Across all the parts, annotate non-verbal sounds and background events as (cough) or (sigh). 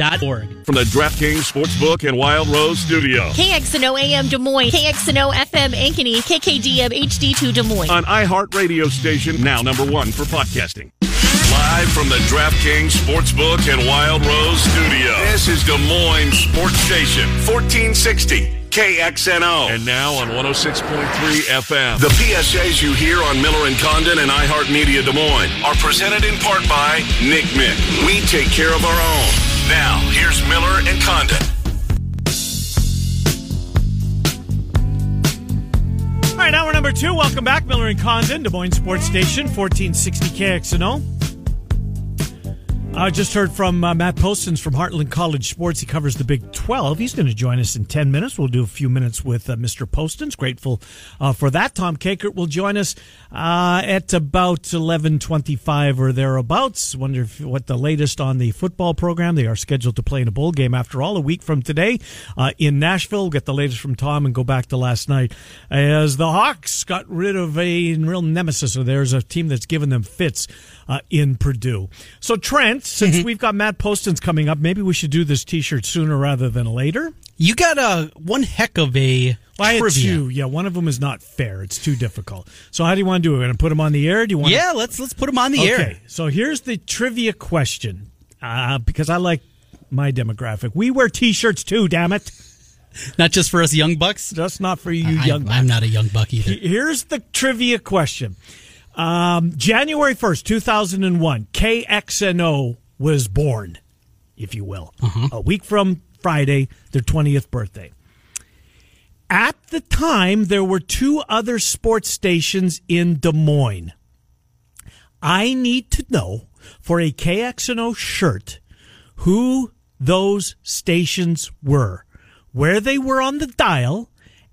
DraftKings.org. From the DraftKings Sportsbook and Wild Rose Studio. KXNO AM Des Moines, KXNO FM Ankeny, KKDM HD2 Des Moines. On iHeartRadio station, now number one for podcasting. Live from the DraftKings Sportsbook and Wild Rose Studio. This is Des Moines Sports Station, 1460. KXNO. And now on 106.3 FM. The PSAs you hear on Miller and Condon and iHeartMedia Des Moines are presented in part by Nick Mick. We take care of our own. Now, here's Miller and Condon. All right, hour number two. Welcome back, Miller and Condon, Des Moines Sports Station, 1460 KXNO. I just heard from uh, Matt Postins from Heartland College Sports. He covers the Big 12. He's going to join us in 10 minutes. We'll do a few minutes with uh, Mr. Postins. Grateful uh, for that. Tom Kakert will join us uh, at about 11.25 or thereabouts. Wonder if, what the latest on the football program. They are scheduled to play in a bowl game after all a week from today uh, in Nashville. We'll get the latest from Tom and go back to last night as the Hawks got rid of a real nemesis. So there's a team that's given them fits in Purdue. So Trent, since mm-hmm. we've got Matt Postins coming up, maybe we should do this T-shirt sooner rather than later. You got a one heck of a well, trivia. Two. Yeah, one of them is not fair. It's too difficult. So how do you want to do it? We're going to put them on the air. Do you want? Yeah, to... let's let's put them on the okay, air. Okay. So here's the trivia question, uh, because I like my demographic. We wear T-shirts too. Damn it. Not just for us young bucks. Just not for you I, young. I'm not a young buck either. Here's the trivia question. Um, January 1st, 2001, KXNO was born, if you will. Uh-huh. A week from Friday, their 20th birthday. At the time, there were two other sports stations in Des Moines. I need to know for a KXNO shirt who those stations were, where they were on the dial,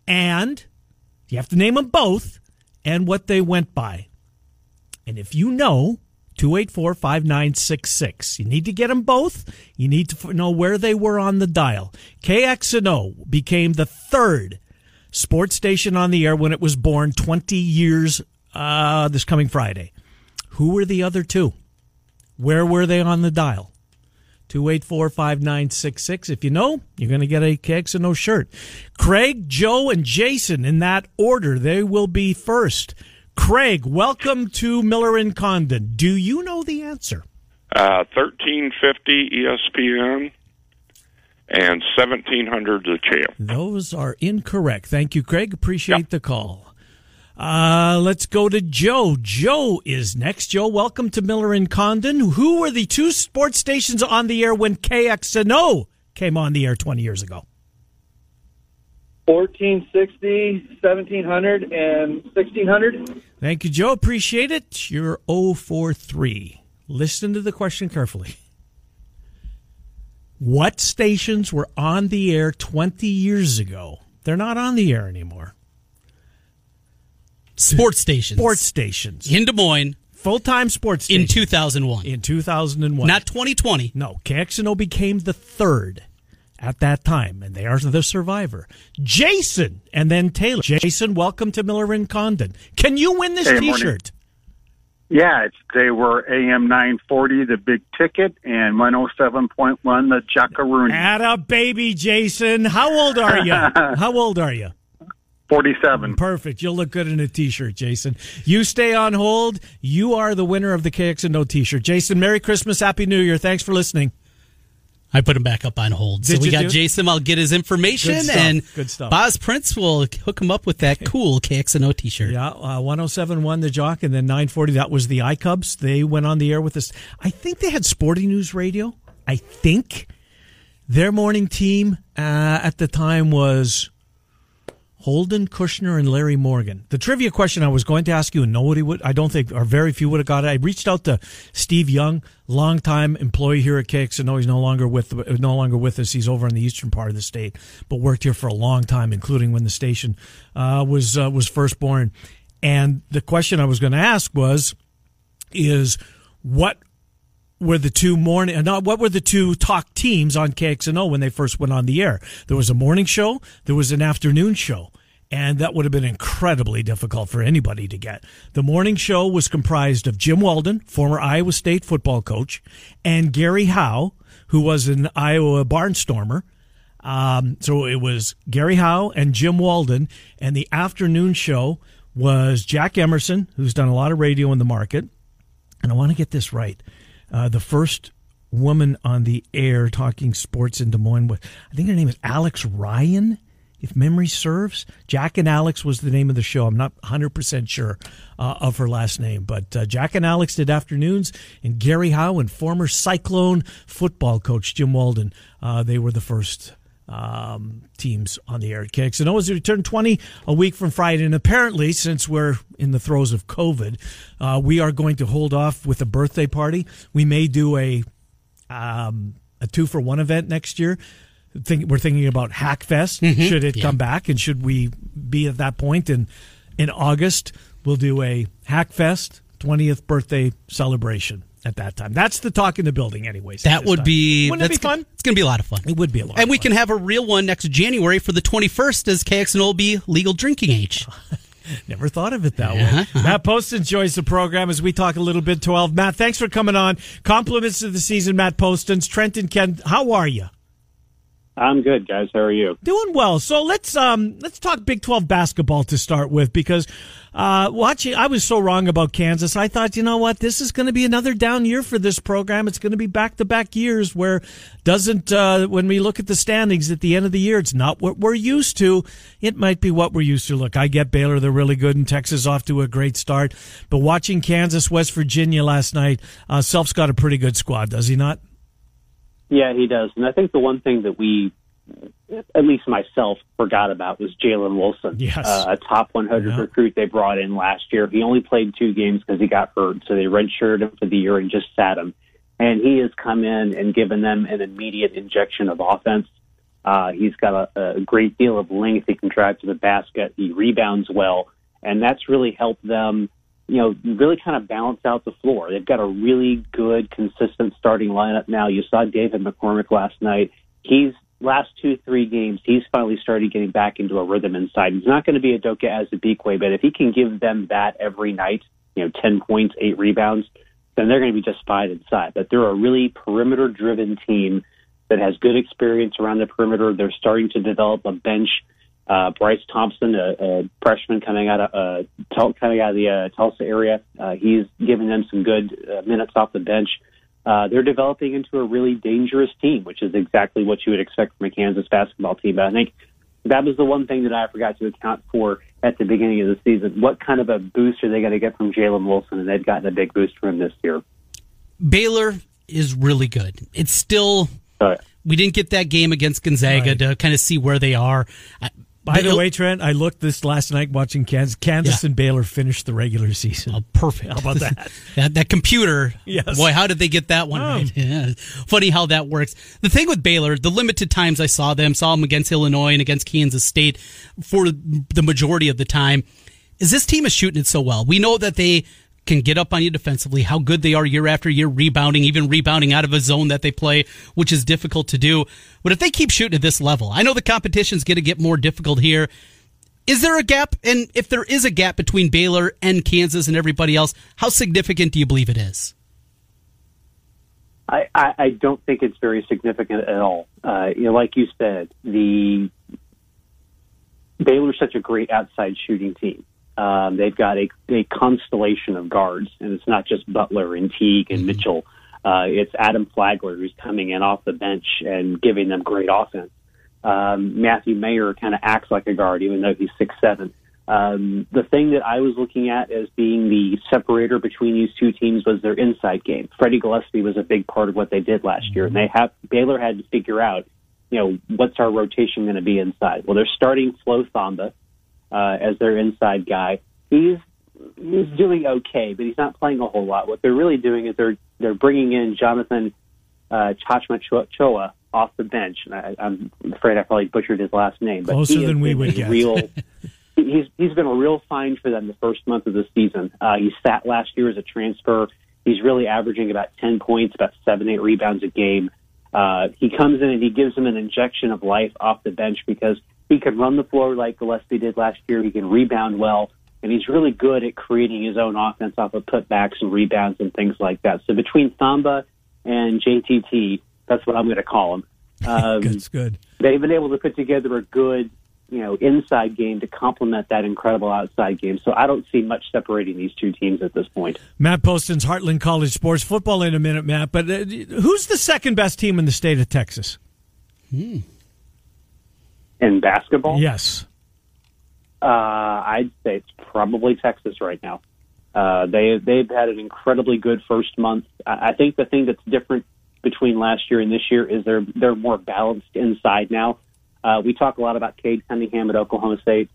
and you have to name them both, and what they went by. And if you know, 284 5966. You need to get them both. You need to know where they were on the dial. KXNO became the third sports station on the air when it was born 20 years uh, this coming Friday. Who were the other two? Where were they on the dial? 284 5966. If you know, you're going to get a KXNO shirt. Craig, Joe, and Jason in that order. They will be first. Craig, welcome to Miller and Condon. Do you know the answer? Uh, 1350 ESPN and 1700 the champ. Those are incorrect. Thank you, Craig. Appreciate yep. the call. Uh, let's go to Joe. Joe is next. Joe, welcome to Miller and Condon. Who were the two sports stations on the air when KXNO came on the air 20 years ago? 1460, 1700, and 1600. Thank you, Joe. Appreciate it. You're 043. Listen to the question carefully. What stations were on the air 20 years ago? They're not on the air anymore. Sports stations. Sports stations. In Des Moines. Full time sports stations. In 2001. In 2001. Not 2020. No. KXNO became the third at that time, and they are the survivor. Jason and then Taylor. Jason, welcome to Miller and Condon. Can you win this hey, T-shirt? Morning. Yeah, it's, they were AM 940, the big ticket, and 107.1, the Jackaroo. At a baby, Jason. How old are you? (laughs) How old are you? 47. Perfect. You'll look good in a t-shirt, Jason. You stay on hold. You are the winner of the KXNO t-shirt. Jason, Merry Christmas. Happy New Year. Thanks for listening. I put him back up on hold. Did so we got do? Jason. I'll get his information, and Good stuff. Boz Prince will hook him up with that (laughs) cool KXNO T-shirt. Yeah, uh, 107.1 the Jock, and then 940. That was the iCubs. They went on the air with us. I think they had Sporting News Radio. I think their morning team uh, at the time was Holden Kushner and Larry Morgan. The trivia question I was going to ask you, and nobody would, I don't think, or very few would have got it. I reached out to Steve Young, longtime employee here at KXNO. He's no longer with, no longer with us. He's over in the eastern part of the state, but worked here for a long time, including when the station uh, was uh, was first born. And the question I was going to ask was, is what were the two morning not what were the two talk teams on KXNO when they first went on the air there was a morning show there was an afternoon show and that would have been incredibly difficult for anybody to get. The morning show was comprised of Jim Walden, former Iowa State football coach, and Gary Howe, who was an Iowa barnstormer. Um, so it was Gary Howe and Jim Walden, and the afternoon show was Jack Emerson, who's done a lot of radio in the market. And I want to get this right. Uh, the first woman on the air talking sports in Des Moines was, I think her name is Alex Ryan, if memory serves. Jack and Alex was the name of the show. I'm not 100% sure uh, of her last name, but uh, Jack and Alex did afternoons, and Gary Howe and former Cyclone football coach Jim Walden, uh, they were the first um, teams on the air at KXNO as we return 20 a week from Friday. And apparently, since we're in the throes of COVID, uh, we are going to hold off with a birthday party. We may do a um, a two for one event next year. Think, we're thinking about Hackfest. Should it come back, and should we be at that point in in August? We'll do a Hackfest 20th birthday celebration at that time. That's the talk in the building, anyways. That would time. be Wouldn't it be fun? It's going to be a lot of fun. It would be a lot. And we fun. can have a real one next January for the 21st as KXNO will be legal drinking age. (laughs) Never thought of it that Uh-huh. way. Matt Post enjoys the program as we talk a little bit 12. Matt, thanks for coming on. Compliments of the season, Matt Postins. and Ken, how are you? I'm good, guys. How are you? Doing well. So let's um let's talk Big 12 basketball to start with because uh watching I was so wrong about Kansas. I thought, you know what, this is going to be another down year for this program. It's going to be back-to-back years where doesn't uh when we look at the standings at the end of the year, it's not what we're used to. It might be what we're used to. Look, I get Baylor, they're really good and Texas off to a great start. But watching Kansas, West Virginia last night, uh Self's got a pretty good squad, does he not? Yeah, he does. And I think the one thing that we, at least myself, forgot about was Jalen Wilson. Yes. Uh, a top 100 Yeah. recruit they brought in last year. He only played two games because he got hurt, so they redshirted him for the year and just sat him. And he has come in and given them an immediate injection of offense. Uh, he's got a, a great deal of length. He can drive to the basket. He rebounds well, and that's really helped them. You know, really kind of balance out the floor. They've got a really good, consistent starting lineup now. You saw David McCormack last night. He's last two, three games. He's finally started getting back into a rhythm inside. He's not going to be Udoka Azubuike, but if he can give them that every night, you know, ten points, eight rebounds, then they're going to be just fine inside. But they're a really perimeter driven team that has good experience around the perimeter. They're starting to develop a bench. Uh, Bryce Thompson, a, a freshman coming out of uh, Tul- coming out of the uh, Tulsa area, uh, he's giving them some good uh, minutes off the bench. Uh, they're developing into a really dangerous team, which is exactly what you would expect from a Kansas basketball team. But I think that was the one thing that I forgot to account for at the beginning of the season. What kind of a boost are they going to get from Jalen Wilson? And they've gotten a big boost from him this year. Baylor is really good. It's still Uh, we didn't get that game against Gonzaga Right. to kind of see where they are. I- By the way, Trent, I looked this last night watching Kansas. Kansas Yeah. and Baylor finished the regular season. Oh, perfect. How about (laughs) that? that that computer. Yes. Boy, how did they get that one Oh. right? (laughs) Yeah. Funny how that works. The thing with Baylor, the limited times I saw them, saw them against Illinois and against Kansas State for the majority of the time, is this team is shooting it so well. We know that they can get up on you defensively, how good they are year after year rebounding, even rebounding out of a zone that they play, which is difficult to do. But if they keep shooting at this level, I know the competition's going to get more difficult here. Is there a gap? And if there is a gap between Baylor and Kansas and everybody else, how significant do you believe it is? I, I, I don't think it's very significant at all. Uh, you know, like you said, the Baylor's such a great outside shooting team. Um, they've got a, a constellation of guards, and it's not just Butler and Teague and Mitchell. Uh, it's Adam Flagler who's coming in off the bench and giving them great offense. Um, Matthew Mayer kind of acts like a guard, even though he's six seven. Um, the thing that I was looking at as being the separator between these two teams was their inside game. Freddie Gillespie was a big part of what they did last year, and they have Baylor had to figure out, you know, what's our rotation going to be inside. Well, they're starting Flo Thamba uh, as their inside guy. He's he's doing okay, but he's not playing a whole lot. What they're really doing is they're they're bringing in Jonathan uh, Chachma Choa off the bench. And I, I'm afraid I probably butchered his last name, but Closer than we would get. Real, (laughs) he's he's been a real find for them the first month of the season. Uh, he sat last year as a transfer. He's really averaging about ten points, about seven eight rebounds a game. Uh, he comes in and he gives them an injection of life off the bench because he can run the floor like Gillespie did last year. He can rebound well, and he's really good at creating his own offense off of putbacks and rebounds and things like that. So between Thamba and JTT, That's what I'm going to call them. (laughs) Um, That's good. they've been able to put together a good, you know, inside game to complement that incredible outside game. So I don't see much separating these two teams at this point. Matt Postins Heartland College Sports Football in a minute, Matt. But uh, who's the second best team in the state of Texas? In basketball, Yes. uh, I'd say it's probably Texas right now. Uh, they they've had an incredibly good first month. I, I think the thing that's different between last year and this year is they're they're more balanced inside now. Uh, we talk a lot about Cade Cunningham at Oklahoma State.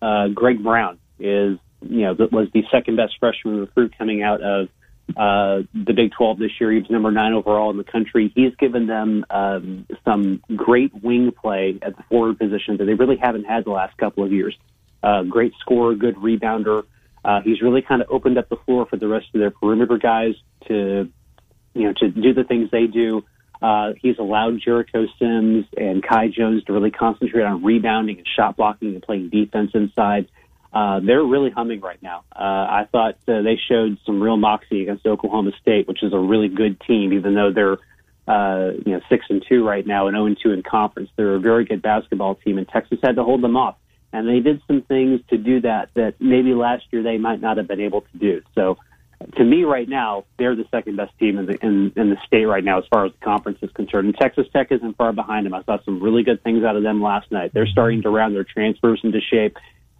Uh, Greg Brown is you know was the second best freshman recruit coming out of uh, the Big 12 this year. He was number nine overall in the country. He's given them um, some great wing play at the forward position that they really haven't had the last couple of years. Uh, great scorer, good rebounder. Uh, he's really kind of opened up the floor for the rest of their perimeter guys to, you know, to do the things they do. Uh, he's allowed Jericho Sims and Kai Jones to really concentrate on rebounding and shot blocking and playing defense inside. Uh, they're really humming right now. Uh, I thought uh, they showed some real moxie against Oklahoma State, which is a really good team, even though they're uh, you know six and two right now and zero and two in conference. They're a very good basketball team, and Texas had to hold them off. And they did some things to do that that maybe last year they might not have been able to do. So, to me, right now, they're the second best team in the in, in the state right now as far as the conference is concerned. And Texas Tech isn't far behind them. I saw some really good things out of them last night. They're starting to round their transfers into shape.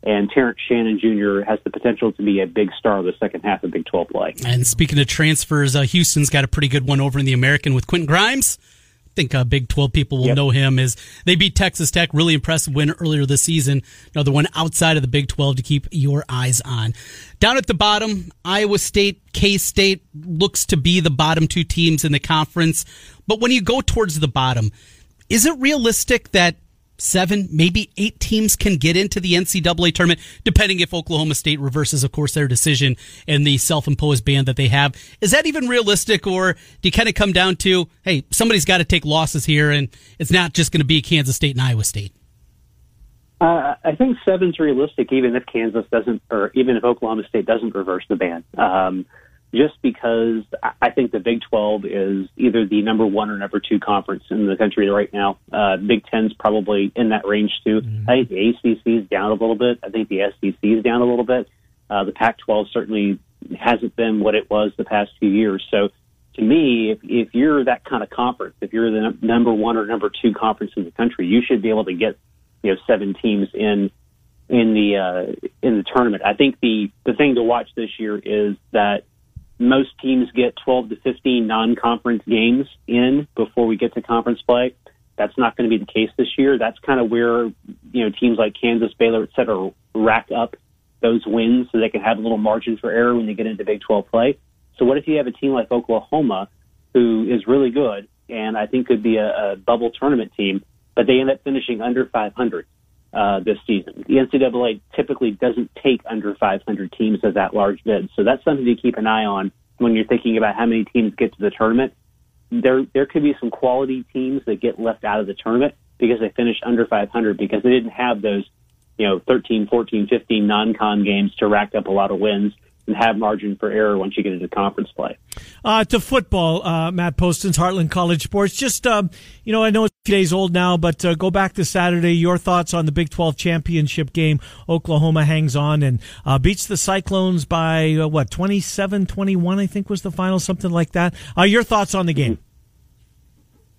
And Terrence Shannon Jr. has the potential to be a big star of the second half of Big 12 play. And speaking of transfers, uh, Houston's got a pretty good one over in the American with Quentin Grimes. I think uh, Big 12 people will Yep. know him as they beat Texas Tech. Really impressive win earlier this season. Another one outside of the Big 12 to keep your eyes on. Down at the bottom, Iowa State, K State looks to be the bottom two teams in the conference. But when you go towards the bottom, is it realistic that seven, maybe eight teams can get into the NCAA tournament, depending if Oklahoma State reverses, of course, their decision and the self-imposed ban that they have. Is that even realistic, or do you kind of come down to, hey, somebody's got to take losses here, and it's not just going to be Kansas State and Iowa State? Uh, I think seven's realistic, even if Kansas doesn't, or even if Oklahoma State doesn't reverse the ban. Um, just because I- think the Big 12 is either the number one or number two conference in the country right now. Uh, Big Ten's probably in that range too. I think the ACC is down a little bit. I think the SEC is down a little bit. Uh, the Pac-12 certainly hasn't been what it was the past few years. So to me, if, if you're that kind of conference, if you're the number one or number two conference in the country, you should be able to get you know seven teams in in the uh, in the tournament. I think the the thing to watch this year is that most teams get 12 to 15 non-conference games in before we get to conference play. That's not going to be the case this year. That's kind of where you know teams like Kansas, Baylor, et cetera, rack up those wins so they can have a little margin for error when they get into Big 12 play. So what if you have a team like Oklahoma who is really good and I think could be a, a bubble tournament team, but they end up finishing under 500 uh, this season. The NCAA typically doesn't take under 500 teams as that large bid, so that's something to keep an eye on when you're thinking about how many teams get to the tournament. There, there could be some quality teams that get left out of the tournament because they finished under 500 because they didn't have those, you know, 13, 14, 15 non-con games to rack up a lot of wins and have margin for error once you get into conference play. Uh, to football, uh, Matt Postins Heartland College Sports. Just, um, you know, I know it's a few days old now, but uh, go back to Saturday. Your thoughts on the Big 12 championship game. Oklahoma hangs on and uh, beats the Cyclones by, uh, what, 27 21, I think was the final, something like that. Uh, your thoughts on the game?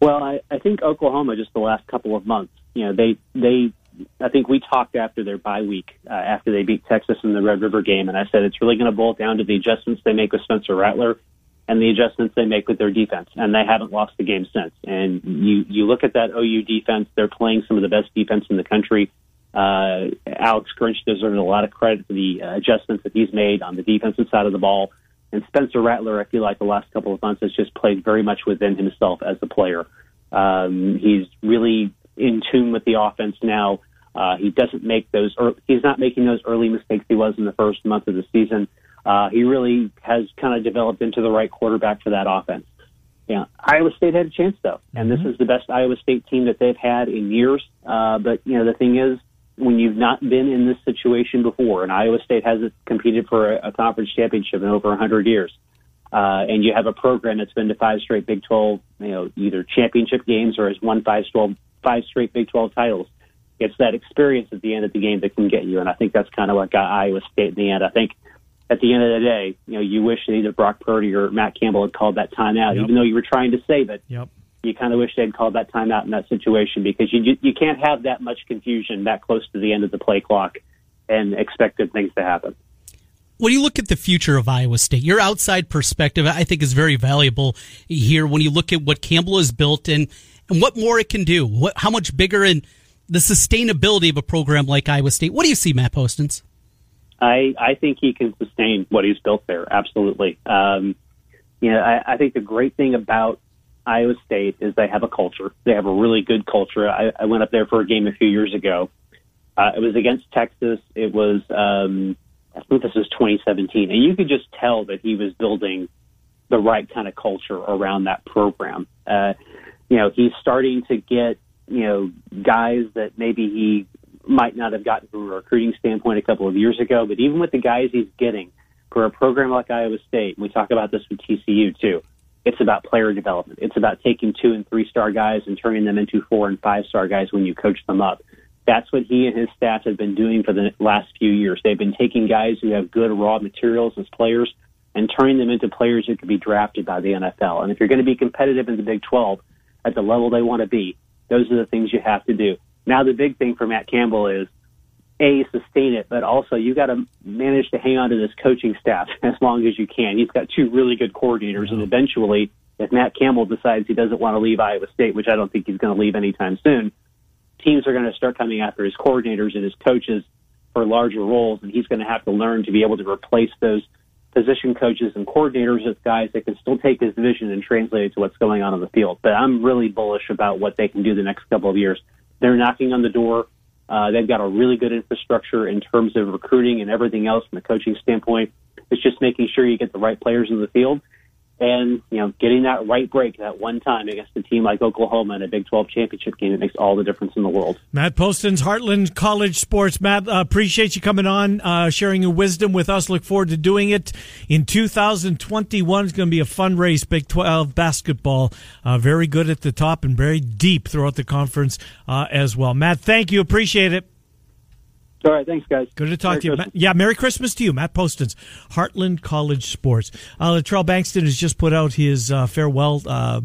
Well, I, I think Oklahoma just the last couple of months, you know, they they I think we talked after their bye week uh, after they beat Texas in the Red River game, and I said it's really going to boil down to the adjustments they make with Spencer Rattler and the adjustments they make with their defense, and they haven't lost the game since. And you you look at that OU defense; they're playing some of the best defense in the country. Uh, Alex Grinch deserves a lot of credit for the uh, adjustments that he's made on the defensive side of the ball. And Spencer Rattler, I feel like the last couple of months has just played very much within himself as a player. Um, he's really in tune with the offense now. Uh, he doesn't make those. He's not making those early mistakes he was in the first month of the season. Uh, he really has kind of developed into the right quarterback for that offense. Yeah, Iowa State had a chance though, and this is the best Iowa State team that they've had in years. Uh, but you know, the thing is, when you've not been in this situation before, and Iowa State hasn't competed for a, a conference championship in over 100 years, uh, and you have a program that's been to five straight Big 12, you know, either championship games or has won five, 12, five straight Big 12 titles. It's that experience at the end of the game that can get you, and I think that's kind of what got Iowa State in the end. I think at the end of the day, you know, you wish that either Brock Purdy or Matt Campbell had called that timeout, Yep. even though you were trying to save it. Yep. You kind of wish they'd called that timeout in that situation because you you can't have that much confusion that close to the end of the play clock and expect good things to happen. when you look at the future of Iowa State, your outside perspective, I think, is very valuable here when you look at what Campbell has built and, and what more it can do, what, how much bigger and the sustainability of a program like Iowa State. What do you see, Matt Postins? I, I think he can sustain what he's built there. Absolutely. Um, you know, I, I think the great thing about Iowa State is they have a culture. They have a really good culture. I, I went up there for a game a few years ago. Uh, it was against Texas. It was, um, I think this was 2017, and you could just tell that he was building the right kind of culture around that program. Uh, you know, he's starting to get you know guys that maybe he might not have gotten from a recruiting standpoint a couple of years ago, but even with the guys he's getting for a program like Iowa State, and we talk about this with TCU too. It's about player development. It's about taking two and three star guys and turning them into four and five star guys when you coach them up. That's what he and his staff have been doing for the last few years. They've been taking guys who have good raw materials as players and turning them into players who could be drafted by the NFL. And if you're going to be competitive in the Big 12 at the level they want to be, those are the things you have to do. Now, the big thing for Matt Campbell is a sustain it, but also you got to manage to hang on to this coaching staff (laughs) as long as you can. He's got two really good coordinators, and eventually, if Matt Campbell decides he doesn't want to leave Iowa State, which I don't think he's going to leave anytime soon, teams are going to start coming after his coordinators and his coaches for larger roles, and he's going to have to learn to be able to replace those position coaches and coordinators as guys that can still take his vision and translate it to what's going on on the field. But I'm really bullish about what they can do the next couple of years. They're knocking on the door. Uh, they've got a really good infrastructure in terms of recruiting and everything else from a coaching standpoint. It's just making sure you get the right players in the field and, you know, getting that right break that one time against a team like Oklahoma in a Big 12 championship game. It makes all the difference in the world. Matt Postins Heartland College Sports. Matt, uh, appreciate you coming on, uh, sharing your wisdom with us. Look forward to doing it in 2021. It's going to be a fun race, Big 12 basketball. Uh, very good at the top and very deep throughout the conference uh, as well. Matt, thank you. Appreciate it. All right. Thanks, guys. Good to talk Merry to you. Christmas. Yeah, Merry Christmas to you, Matt Postins, Heartland College Sports. Uh, Latrell Bankston has just put out his uh, farewell uh,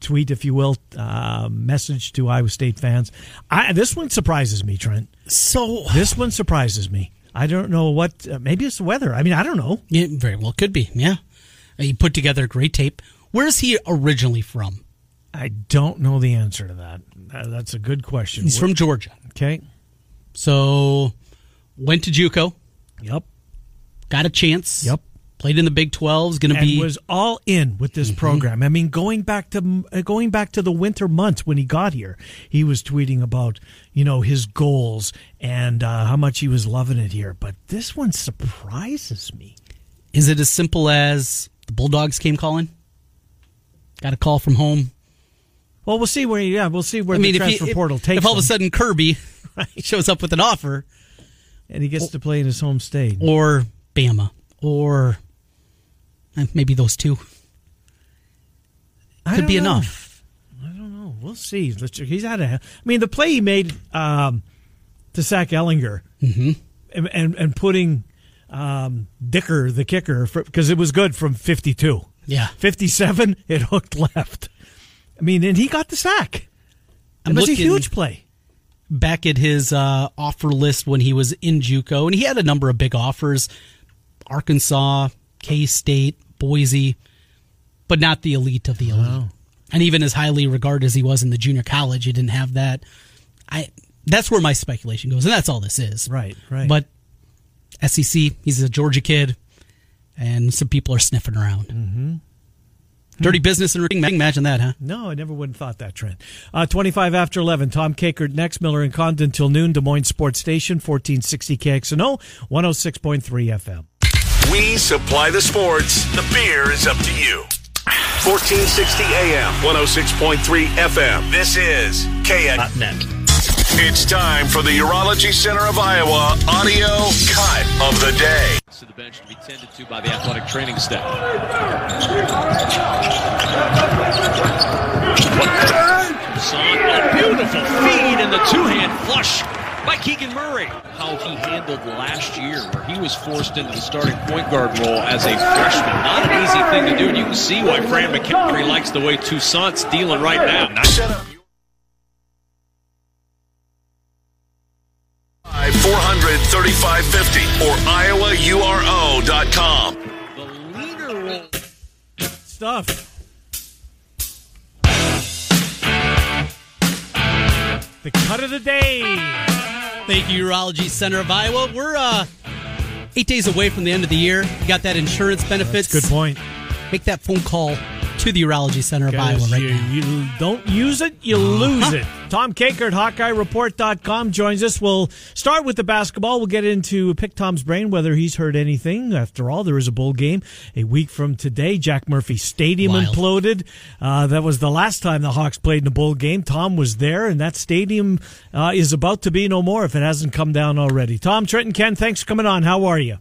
tweet, if you will, uh, message to Iowa State fans. I, this one surprises me, Trent. So, This one surprises me. I don't know what. Uh, maybe it's the weather. I mean, I don't know. yeah, very well could be. Yeah. He put together a great tape. Where is he originally from? I don't know the answer to that. Uh, that's a good question. He's from Georgia. okay. So, went to JUCO, Yep. got a chance. Yep. Played in the Big 12, is going to be was all in with this program. I mean, going back to uh, going back to the winter months when he got here, he was tweeting about you know his goals and uh, how much he was loving it here. But this one surprises me. Is it as simple as the Bulldogs came calling? Got a call from home. Well, we'll see where. Yeah, we'll see where I mean, the transfer he, portal takes if all of a sudden Kirby (laughs) shows up with an offer, and he gets to play in his home state. or Bama, or eh, maybe those two could be know. enough. I don't know. We'll see. Let's- He's had a. I mean, the play he made um, to sack Ehlinger Mm-hmm. and, and and putting um, Dicker the kicker because it was good from fifty two. Yeah. 57, it hooked left. I mean, and he got the sack. It I'm was a huge play. Back at his uh, offer list when he was in JUCO, and he had a number of big offers: Arkansas, K State, Boise, but not the elite of the elite. And even as highly regarded as he was in the junior college, he didn't have that. I that's where my speculation goes, and that's all this is. Right, right. But SEC, he's a Georgia kid, and some people are sniffing around. Mm-hmm. Dirty business and ring. Imagine that, huh? No, I never would have thought that Trent. Uh, 25 after 11. Tom Kakert next. Miller and Condon till noon. Des Moines Sports Station, 1460 KXNO, 106.3 FM. We supply the sports. The beer is up to you. 1460 AM, 106.3 FM. This is KX. It's time for the Urology Center of Iowa audio cut of the day. To the bench to be tended to by the athletic training staff. Son, a beautiful feed and the two-hand flush by Keegan Murray. How he handled last year, where he was forced into the starting point guard role as a freshman. Not an easy thing to do, and you can see why Fran McCaffery likes the way Toussaint's dealing right now. 400 3550 or iowauro.com. The leader role. Stuff. The cut of the day. Thank you, Urology Center of Iowa. We're uh, eight days away from the end of the year. You got that insurance benefits. Good point. Make that phone call to the Urology Center of Iowa right you, now. you don't use it, you lose it. Tom Kakert, HawkeyeReport.com joins us. We'll start with the basketball. We'll get into Pick Tom's brain, whether he's heard anything. After all, there is a bowl game a week from today. Jack Murphy Stadium Wild. imploded. Uh, that was the last time the Hawks played in a bowl game. Tom was there, and that stadium uh, is about to be no more if it hasn't come down already. Tom, Trenton, Ken, thanks for coming on. How are you?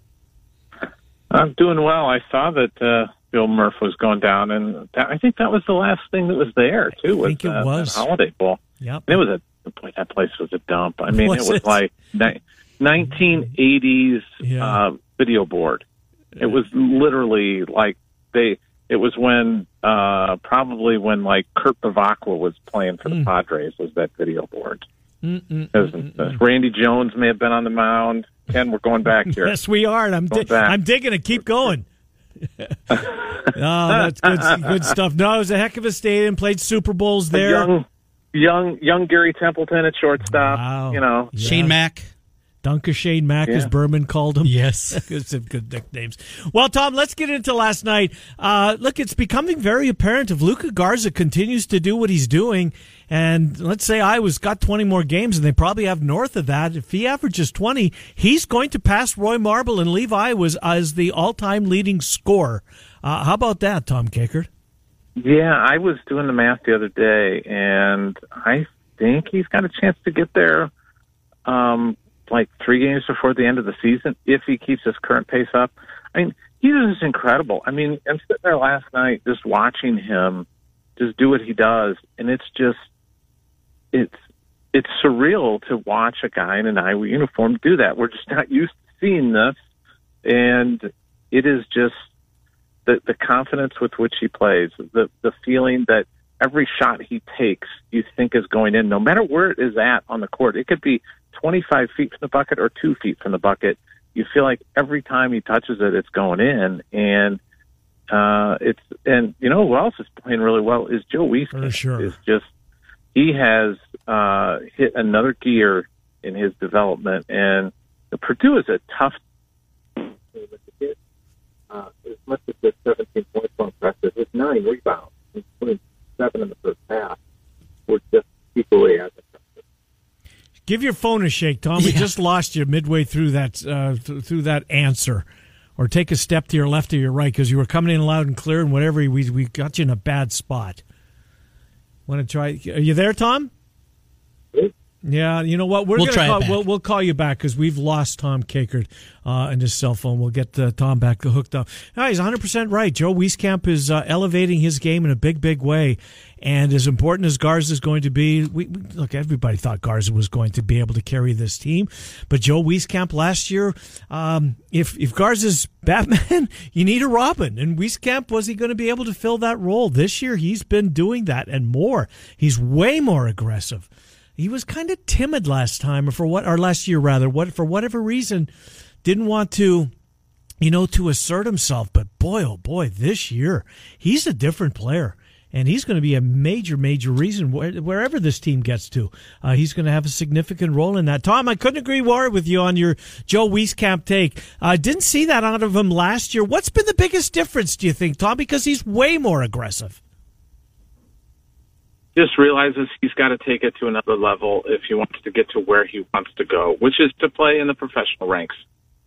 I'm doing well. I saw that uh, Bill Murph was going down, and that, I think that was the last thing that was there too. Was, think it uh, was. Holiday Bowl. Yep. It was a boy. That place was a dump. I mean, (laughs) Was it was it? like ni- 1980s Yeah. uh, video board. It was literally like they. It was when uh, probably when like Kurt Bevacqua was playing for the Mm. Padres was that video board. Randy Jones may have been on the mound. Ken, we're going back (laughs) here. Yes, we are, and I'm di- I'm digging it. Keep going. (laughs) oh, that's good, good stuff. No, it was a heck of a stadium. Played Super Bowls there. young, young, young Gary Templeton at shortstop. Wow. You know, Shane Mack. Dunker Shane Mack, as Berman called him. Yes. (laughs) Good, some good nicknames. Well, Tom, let's get into last night. Uh, look, it's becoming very apparent if Luka Garza continues to do what he's doing, and let's say Iowa's got 20 more games, and they probably have north of that. If he averages 20, he's going to pass Roy Marble and leave Iowa as, as the all-time leading scorer. Uh, how about that, Tom Kakert? Yeah, I was doing the math the other day, and I think he's got a chance to get there, um, like three games before the end of the season if he keeps his current pace up. I mean, he is incredible. I mean, I'm sitting there last night just watching him just do what he does, and it's just it's it's surreal to watch a guy in an Iowa uniform do that. We're just not used to seeing this, and it is just the the confidence with which he plays, the the feeling that every shot he takes you think is going in, no matter where it is at on the court. It could be 25 feet from the bucket or two feet from the bucket. You feel like every time he touches it, it's going in, and uh, it's and you know who else is playing really well is Joe Wieskamp. For sure. Is just he has uh, hit another gear in his development, and Purdue is a tough uh, as much as the 17 points were impressive, his nine rebounds, including seven in the first half, were just equally as impressive. Give your phone a shake, Tom. We just lost you midway through that uh, th- through that answer, or take a step to your left or your right because you were coming in loud and clear, and whatever we we got you in a bad spot. Want to try? Are you there, Tom? Yeah, you know what? We're We'll gonna call. We'll, we'll call you back because we've lost Tom Kakert uh, and his cell phone. We'll get uh, Tom back hooked up. No, he's 100 percent right. Joe Wieskamp is uh, elevating his game in a big, big way. And as important as Garza is going to be, we, we, look, everybody thought Garza was going to be able to carry this team, but Joe Wieskamp last year, um, if if Garza's Batman, (laughs) you need a Robin, and Wieskamp was he going to be able to fill that role this year? He's been doing that and more. He's way more aggressive. He was kind of timid last time, or for what, or last year rather. What for whatever reason, didn't want to, you know, to assert himself. But boy, oh boy, this year he's a different player, and he's going to be a major, major reason wherever this team gets to. Uh, he's going to have a significant role in that. Tom, I couldn't agree more with you on your Joe Wieskamp take. I uh, didn't see that out of him last year. What's been the biggest difference, do you think, Tom? Because he's way more aggressive. Just realizes he's got to take it to another level if he wants to get to where he wants to go, which is to play in the professional ranks.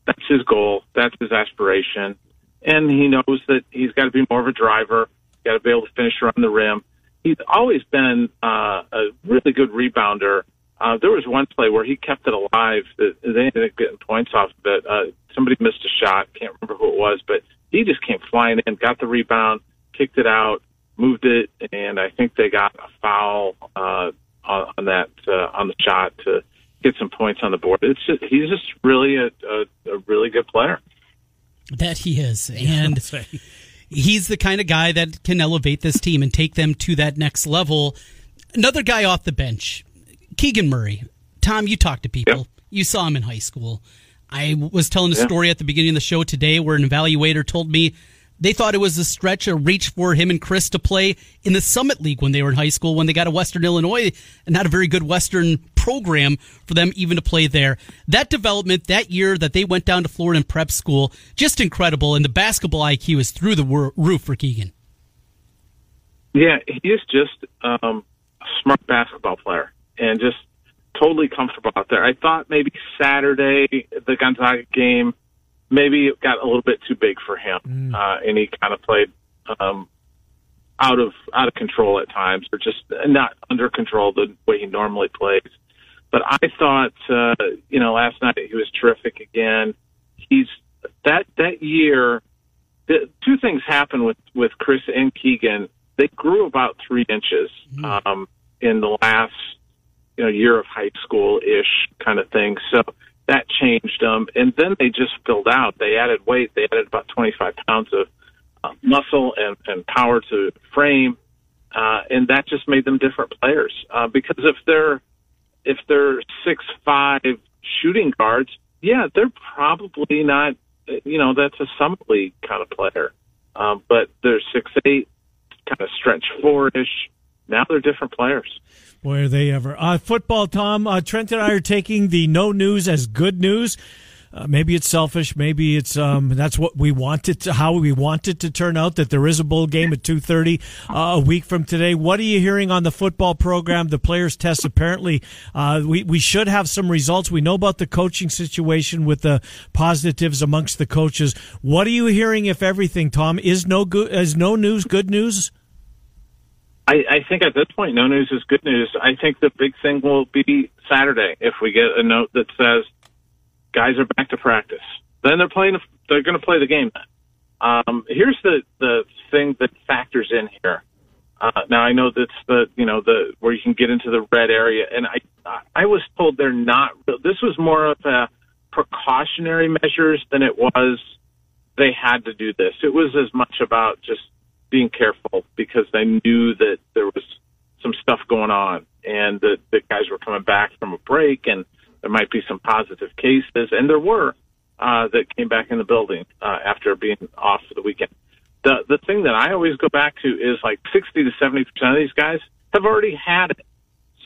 That's his goal. That's his aspiration. And he knows that he's got to be more of a driver. Got to be able to finish around the rim. He's always been uh, a really good rebounder, Uh, there was one play where he kept it alive. They ended up getting points off of it. Uh, somebody missed a shot. Can't remember who it was, but he just came flying in, got the rebound, kicked it out, moved it, and I think they got a foul uh, on, on that uh, on the shot to get some points on the board. It's just, he's just really a, a, a really good player. That he is, (laughs) and he's the kind of guy that can elevate this team and take them to that next level. Another guy off the bench, Keegan Murray. Tom, you talk to people. Yep. You saw him in high school. I was telling a Yeah. story at the beginning of the show today where an evaluator told me they thought it was a stretch, a reach for him and Chris to play in the Summit League when they were in high school, when they got to Western Illinois and not a very good Western program for them even to play there. That development, that year that they went down to Florida and prep school, just incredible. And the basketball IQ is through the roof for Keegan. Yeah, he is just um, a smart basketball player and just totally comfortable out there. I thought maybe Saturday, the Gonzaga game, maybe it got a little bit too big for him, uh, and he kind of played um, out of out of control at times, or just not under control the way he normally plays. But I thought, uh, you know, last night he was terrific again. He's that that year. The, two things happened with with Chris and Keegan. They grew about three inches um, in the last you know year of high school ish kind of thing. So that changed them, and then they just filled out. They added weight. They added about twenty five pounds of uh, muscle and, and power to frame, uh, and that just made them different players. Uh, because if they're if they're six five shooting guards, yeah, they're probably not. You know, that's a summit league kind of player. Um, but they're six eight, kind of stretch four ish. Now they're different players. Boy, are they ever. Uh, football, Tom. Uh, Trent and I are taking the no news as good news. Uh, maybe it's selfish. Maybe it's um, that's what we want it to, how we want it to turn out. That there is a bowl game at two thirty uh, a week from today. What are you hearing on the football program? The players' tests. Apparently, uh, we we should have some results. We know about the coaching situation with the positives amongst the coaches. What are you hearing? If everything, Tom, is no good. Is no news good news? I, I think at this point, no news is good news. I think the big thing will be Saturday if we get a note that says guys are back to practice. Then they're playing. They're going to play the game. Then. Um, here's the the thing that factors in here. Uh, now I know that's the you know the where you can get into the red area, and I I was told they're not. This was more of a precautionary measures than it was they had to do this. It was as much about just being careful because they knew that there was some stuff going on and that the guys were coming back from a break and there might be some positive cases and there were uh, that came back in the building uh, after being off for the weekend. The the thing that I always go back to is like 60 to 70 percent of these guys have already had it.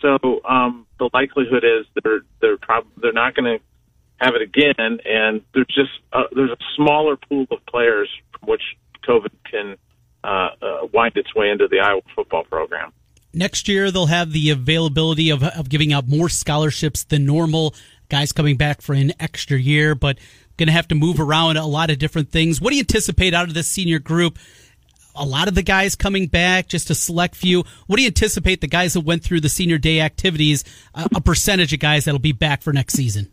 So um, the likelihood is they're they're probably they're not going to have it again, and there's just uh, there's a smaller pool of players from which COVID can uh, uh, wind its way into the Iowa football program. Next year, they'll have the availability of, of giving out more scholarships than normal. Guys coming back for an extra year, but going to have to move around a lot of different things. What do you anticipate out of this senior group? A lot of the guys coming back, just a select few. What do you anticipate the guys that went through the senior day activities, uh, a percentage of guys that'll be back for next season?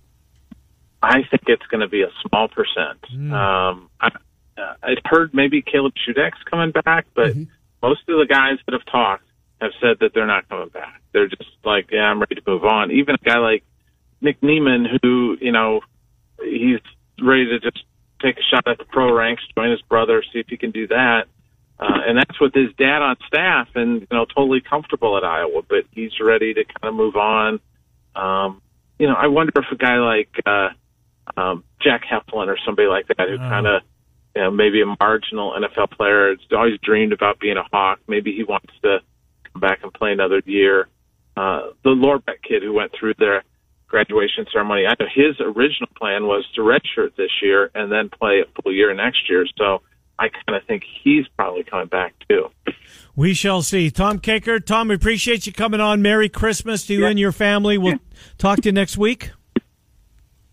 I think it's going to be a small percent. Um, I, uh, I've heard maybe Caleb Shudak's coming back, but most of the guys that have talked have said that they're not coming back. They're just like, yeah, I'm ready to move on. Even a guy like Nick Niemann, who you know, he's ready to just take a shot at the pro ranks, join his brother, see if he can do that. Uh, and that's with his dad on staff, and you know, totally comfortable at Iowa. But he's ready to kind of move on. Um, you know, I wonder if a guy like uh, um, Jack Heflin or somebody like that who kind of, you know, maybe a marginal NFL player, has always dreamed about being a Hawk. Maybe he wants to come back and play another year. Uh, the Lorbeck kid who went through their graduation ceremony, I know his original plan was to redshirt this year and then play a full year next year. So I kind of think he's probably coming back too. We shall see. Tom Kakert, Tom, we appreciate you coming on. Merry Christmas to you and your family. We'll talk to you next week.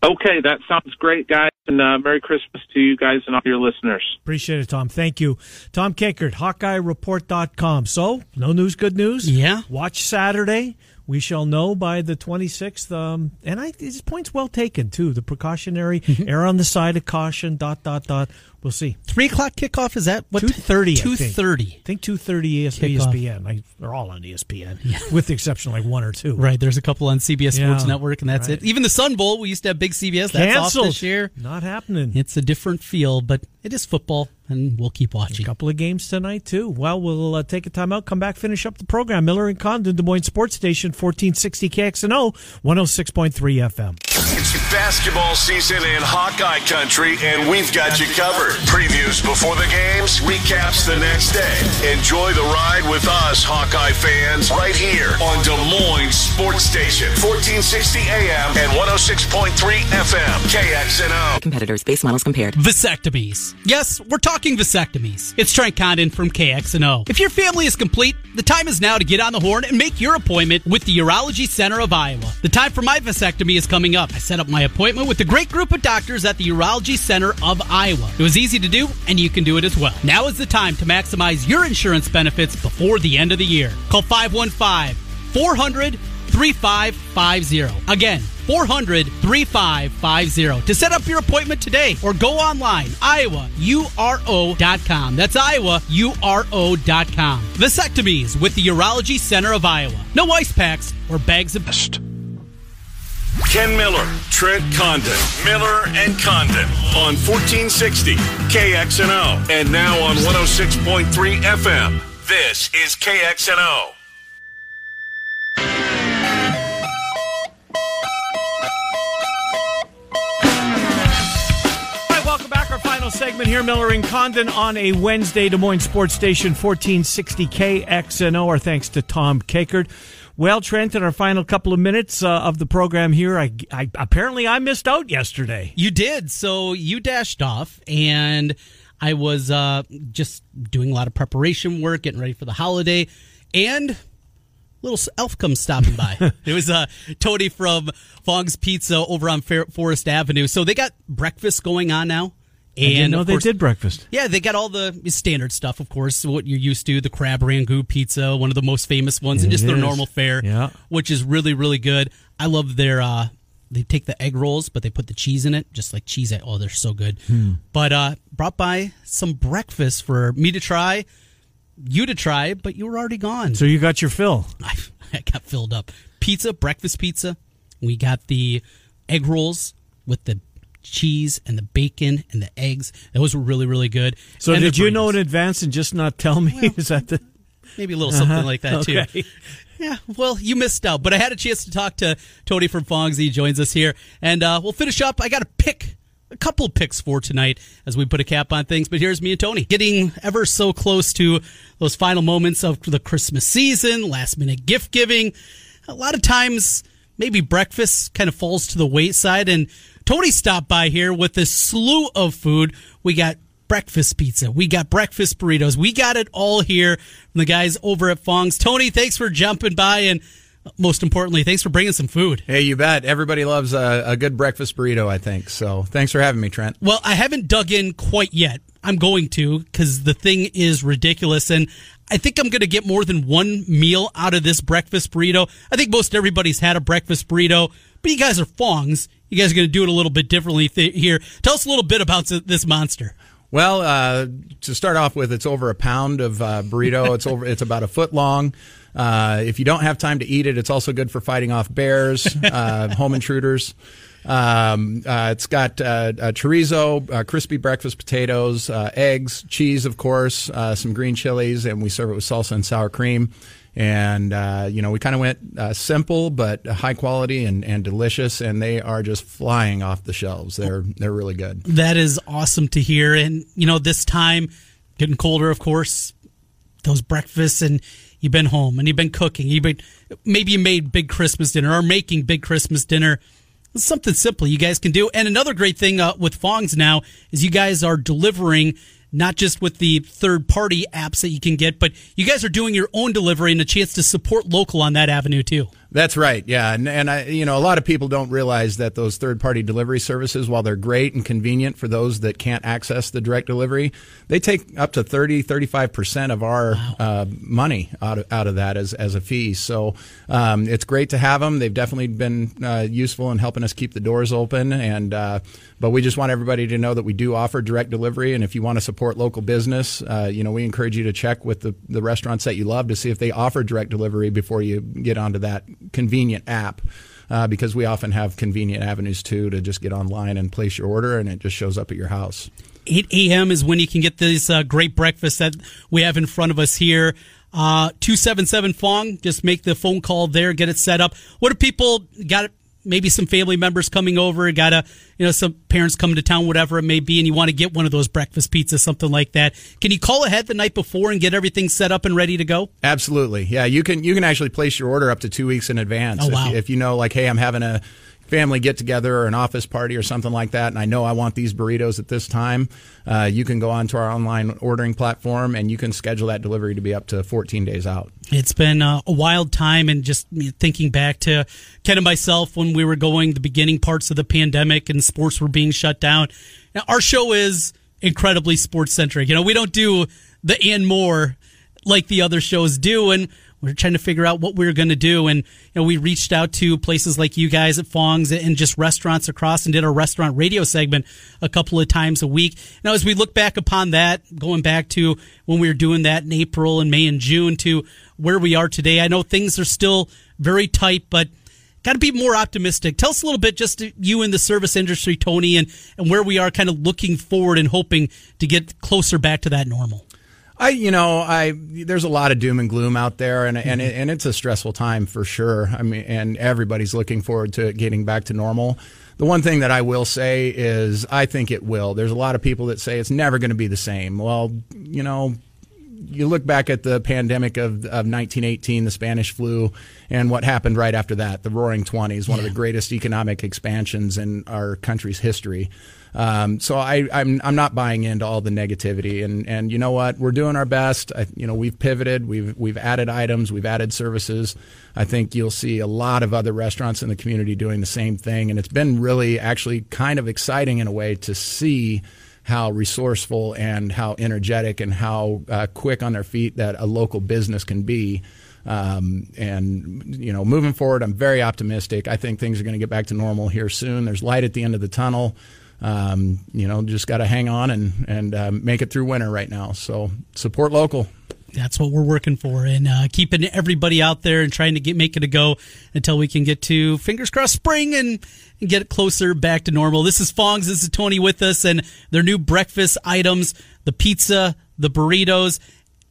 Okay, that sounds great, guys, and uh, Merry Christmas to you guys and all your listeners. Appreciate it, Tom. Thank you. Tom Kakert, HawkeyeReport.com. So, no news, good news? Yeah. Watch Saturday. we shall know by the 26th. Um, and I, his point's well taken too. The precautionary Mm-hmm. err on the side of caution. Dot dot dot. We'll see. Three o'clock kickoff is that what? Two thirty. Two thirty. I think two thirty ES- Kickoff. ESPN. I, they're all on ESPN, (laughs) with the exception of like one or two. Right. There's a couple on CBS Sports Network, and that's right. it. Even the Sun Bowl, we used to have big CBS. That's off Canceled this year. Not happening. It's a different feel, but it is football, and we'll keep watching. A couple of games tonight too. Well, we'll uh, take a time out, come back, finish up the program. Miller and Condon, Des Moines Sports Station, fourteen sixty KXNO, one hundred six point three FM. It's basketball season in Hawkeye country, and we've got you covered. Previews before the games, recaps the next day. Enjoy the ride with us, Hawkeye fans, right here on Des Moines Sports Station, 1460 AM and 106.3 FM, KXNO. Competitors, base models compared. Vasectomies. Yes, we're talking vasectomies. It's Trent Condon from KXNO. If your family is complete, the time is now to get on the horn and make your appointment with the Urology Center of Iowa. The time for my vasectomy is coming up. I set up my appointment with a great group of doctors at the Urology Center of Iowa. It was easy to do, and you can do it as well. Now is the time to maximize your insurance benefits before the end of the year. Call 515 400 3550. Again, 400 3550 to set up your appointment today or go online iowauro.com. That's iowauro.com. Vasectomies with the Urology Center of Iowa. No ice packs or bags of dust. Ken Miller, Trent Condon, Miller and Condon on 1460 KXNO and now on 106.3 FM. This is KXNO. Right, welcome back. Our final segment here, Miller and Condon on a Wednesday, Des Moines Sports Station, 1460 KXNO. Our thanks to Tom Kakert. Well, Trent, in our final couple of minutes uh, of the program here, I, I apparently I missed out yesterday. You did. So you dashed off, and I was uh, just doing a lot of preparation work, getting ready for the holiday, and little elf comes stopping by. (laughs) it was uh, Tony from Fong's Pizza over on Forest Avenue. So they got breakfast going on now. And I didn't know of they did breakfast. Yeah, they got all the standard stuff, of course, what you're used to. The crab rangoon pizza, one of the most famous ones, and It just their normal fare, Yeah. which is really, really good. I love their. uh They take the egg rolls, but they put the cheese in it, just like cheese. Oh, they're so good. Hmm. But uh brought by some breakfast for me to try, you to try, but you were already gone. So you got your fill. (laughs) I, I got filled up. Pizza, breakfast pizza. We got the egg rolls with the cheese and the bacon and the eggs. Those were really, really good. So And did you know in advance and just not tell me? (laughs) Is that the Maybe a little something Uh-huh. like that Okay. too. Yeah, well, you missed out, but I had a chance to talk to Tony from Fongs. He joins us here, and uh, we'll finish up. I got a pick, a couple picks for tonight as we put a cap on things. But here's me and Tony getting ever so close to those final moments of the Christmas season, last minute gift giving. A lot of times, maybe breakfast kind of falls to the wayside, and Tony stopped by here with a slew of food. We got breakfast pizza. We got breakfast burritos. We got it all here from the guys over at Fong's. Tony, thanks for jumping by and most importantly, thanks for bringing some food. Hey, you bet. Everybody loves a, a good breakfast burrito, I think. So thanks for having me, Trent. Well, I haven't dug in quite yet. I'm going to because the thing is ridiculous. And I think I'm going to get more than one meal out of this breakfast burrito. I think most everybody's had a breakfast burrito, but you guys are Fongs. You guys are going to do it a little bit differently th- here. Tell us a little bit about this monster. Well, uh, to start off with, it's over a pound of uh, burrito. (laughs) It's over. It's about a foot long. Uh, if you don't have time to eat it, it's also good for fighting off bears, uh, (laughs) home intruders. Um, uh, it's got uh, chorizo, uh, crispy breakfast potatoes, uh, eggs, cheese, of course, uh, some green chilies, and we serve it with salsa and sour cream. And uh, you know, we kind of went uh, simple but high quality and, and delicious, and they are just flying off the shelves. They're they're really good. That is awesome to hear. And, you know, this time, getting colder, of course, those breakfasts, and you've been home and you've been cooking. You've been, maybe you made big Christmas dinner or making big Christmas dinner. Something simple you guys can do. And another great thing uh, with Fongs now is you guys are delivering not just with the third party apps that you can get, but you guys are doing your own delivery and a chance to support local on that avenue too. That's right. Yeah, and and I, you know, a lot of people don't realize that those third-party delivery services, while they're great and convenient for those that can't access the direct delivery, they take up to 30, 35 percent of our wow. uh, money out of, out of that as as a fee. So um, it's great to have them. They've definitely been uh, useful in helping us keep the doors open. And uh, but we just want everybody to know that we do offer direct delivery. And if you want to support local business, uh, you know, we encourage you to check with the the restaurants that you love to see if they offer direct delivery before you get onto that convenient app. Uh, because we often have convenient avenues too to just get online and place your order, and it just shows up at your house. 8 a.m. is when you can get this uh, great breakfast that we have in front of us here. Uh, 277 Fong, just make the phone call there, get it set up. What do people got? Maybe some family members coming over, got a, you know, some parents coming to town, whatever it may be, and you want to get one of those breakfast pizzas, something like that. Can you call ahead the night before and get everything set up and ready to go? Absolutely. Yeah. You can, you can actually place your order up to two weeks in advance. Oh, wow. if, you, if you know, like, hey, I'm having a, family get together or an office party or something like that, and I know I want these burritos at this time, uh, you can go onto our online ordering platform and you can schedule that delivery to be up to 14 days out. It's been uh, a wild time, and just thinking back to Ken and myself when we were going the beginning parts of the pandemic and sports were being shut down. Now, our show is incredibly sports centric. You know, we don't do the and more like the other shows do, and we are trying to figure out what we were going to do. And, you know, we reached out to places like you guys at Fong's and just restaurants across and did a restaurant radio segment a couple of times a week. Now, as we look back upon that, going back to when we were doing that in April and May and June to where we are today, I know things are still very tight, but got to be more optimistic. Tell us a little bit, just you in the service industry, Tony, and, and where we are kind of looking forward and hoping to get closer back to that normal. I, you know, I there's a lot of doom and gloom out there, and and and it's a stressful time for sure. I mean, and everybody's looking forward to getting back to normal. The one thing that I will say is I think it will. There's a lot of people that say it's never going to be the same. Well, you know, you look back at the pandemic of, of 1918, the Spanish flu, and what happened right after that, the Roaring Twenties, one yeah. of the greatest economic expansions in our country's history. Um, so I, I'm I'm not buying into all the negativity, and and you know what, we're doing our best. I, you know, we've pivoted, we've we've added items, we've added services. I think you'll see a lot of other restaurants in the community doing the same thing, and it's been really actually kind of exciting in a way to see how resourceful and how energetic and how uh, quick on their feet that a local business can be. Um, and you know, moving forward, I'm very optimistic. I think things are going to get back to normal here soon. There's light at the end of the tunnel um, you know, just got to hang on and and uh, make it through winter right now. So support local. That's what we're working for, and uh, keeping everybody out there and trying to get make it a go until we can get to fingers crossed spring and, and get closer back to normal. This is Fongs. This is Tony with us, and their new breakfast items: the pizza, the burritos,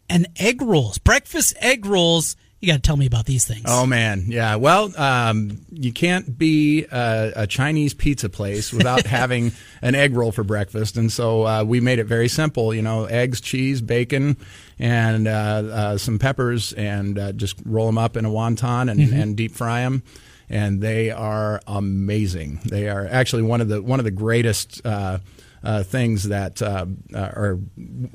and egg rolls. Breakfast egg rolls you got to tell me about these things. Oh man, yeah. Well, um, you can't be a, a, Chinese pizza place without (laughs) having an egg roll for breakfast, and so uh, we made it very simple. You know, eggs, cheese, bacon, and uh, uh, some peppers, and uh, just roll them up in a wonton and, mm-hmm. and deep fry them. And they are amazing. They are actually one of the one of the greatest uh, uh, things that uh, uh, are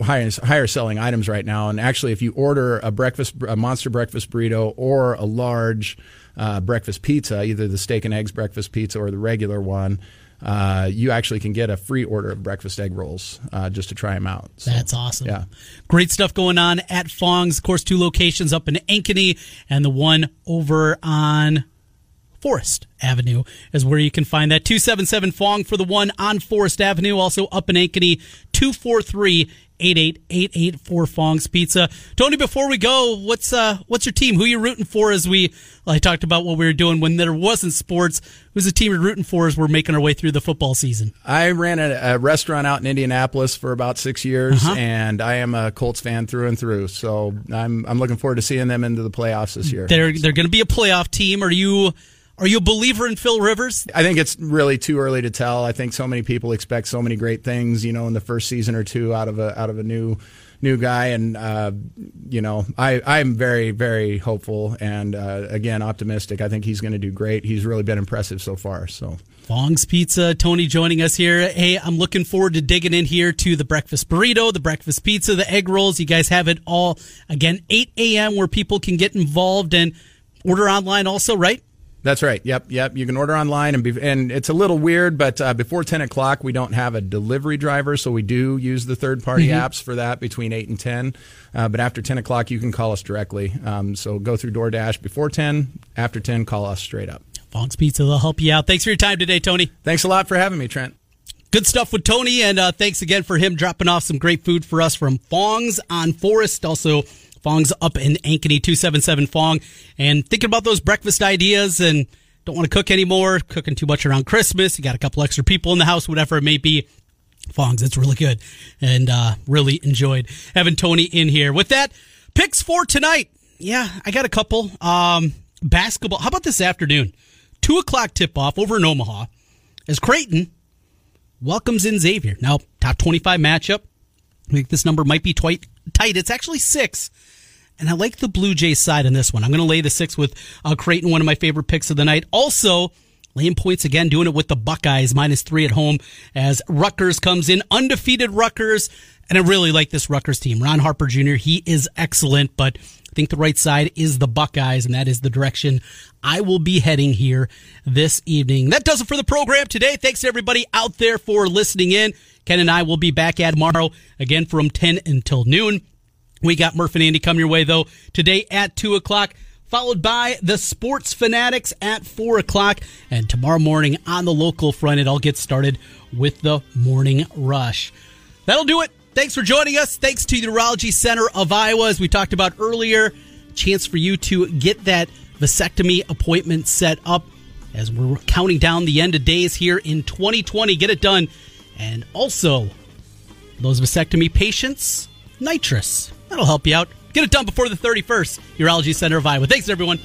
higher, higher selling items right now. And actually, if you order a breakfast, a monster breakfast burrito or a large uh, breakfast pizza, either the steak and eggs breakfast pizza or the regular one, uh, you actually can get a free order of breakfast egg rolls uh, just to try them out. So, That's awesome. Yeah. Great stuff going on at Fong's. Of course, two locations up in Ankeny and the one over on Forest Avenue is where you can find that. 277 Fong for the one on Forest Avenue. Also up in Ankeny, 243 8888 for Fong's Pizza. Tony, before we go, what's uh what's your team? Who you rooting for as we well, I talked about what we were doing when there wasn't sports. Who's the team you're rooting for as we're making our way through the football season? I ran a, a restaurant out in Indianapolis for about six years, uh-huh. and I am a Colts fan through and through. So I'm I'm looking forward to seeing them into the playoffs this year. They're they're going to be a playoff team. Are you are you a believer in Phil Rivers? I think it's really too early to tell. I think so many people expect so many great things, you know, in the first season or two out of a out of a new new guy, and uh, you know, I I'm very very hopeful and uh, again optimistic. I think he's going to do great. He's really been impressive so far. So. Fong's Pizza, Tony joining us here. Hey, I'm looking forward to digging in here to the breakfast burrito, the breakfast pizza, the egg rolls. You guys have it all again, 8 a.m. where people can get involved and Order online also, right? That's right. Yep, yep. You can order online, and be, and it's a little weird, but uh, before ten o'clock, we don't have a delivery driver, so we do use the third party Mhm. apps for that between eight and ten. Uh, but after ten o'clock, you can call us directly. Um, so go through DoorDash before ten. After ten, call us straight up. Fong's Pizza, they'll help you out. Thanks for your time today, Tony. Thanks a lot for having me, Trent. Good stuff with Tony, and uh, thanks again for him dropping off some great food for us from Fong's on Forest. Also, Fong's up in Ankeny, 277 Fong. And thinking about those breakfast ideas and don't want to cook anymore, cooking too much around Christmas. You got a couple extra people in the house, whatever it may be. Fong's, it's really good. And uh, really enjoyed having Tony in here. With that, picks for tonight. Yeah, I got a couple. Um, basketball. How about this afternoon? Two o'clock tip off over in Omaha as Creighton welcomes in Xavier. Now, top 25 matchup. Think this number might be twi- tight. It's actually six. And I like the Blue Jays side in this one. I'm going to lay the six with uh, Creighton, one of my favorite picks of the night. Also, laying points again, doing it with the Buckeyes, minus three at home as Rutgers comes in. Undefeated Rutgers. And I really like this Rutgers team. Ron Harper Jr., he is excellent, but I think the right side is the Buckeyes, and that is the direction I will be heading here this evening. That does it for the program today. Thanks to everybody out there for listening in. Ken and I will be back at tomorrow again from 10 until noon. We got Murph and Andy coming your way though today at 2 o'clock, followed by the Sports Fanatics at 4 o'clock. And tomorrow morning on the local front, it all gets started with the morning rush. That'll do it. Thanks for joining us. Thanks to the Urology Center of Iowa, as we talked about earlier. Chance for you to get that vasectomy appointment set up as we're counting down the end of days here in 2020. Get it done. And also, those vasectomy patients, nitrous. That'll help you out. Get it done before the 31st. Urology Center of Iowa. Thanks, everyone.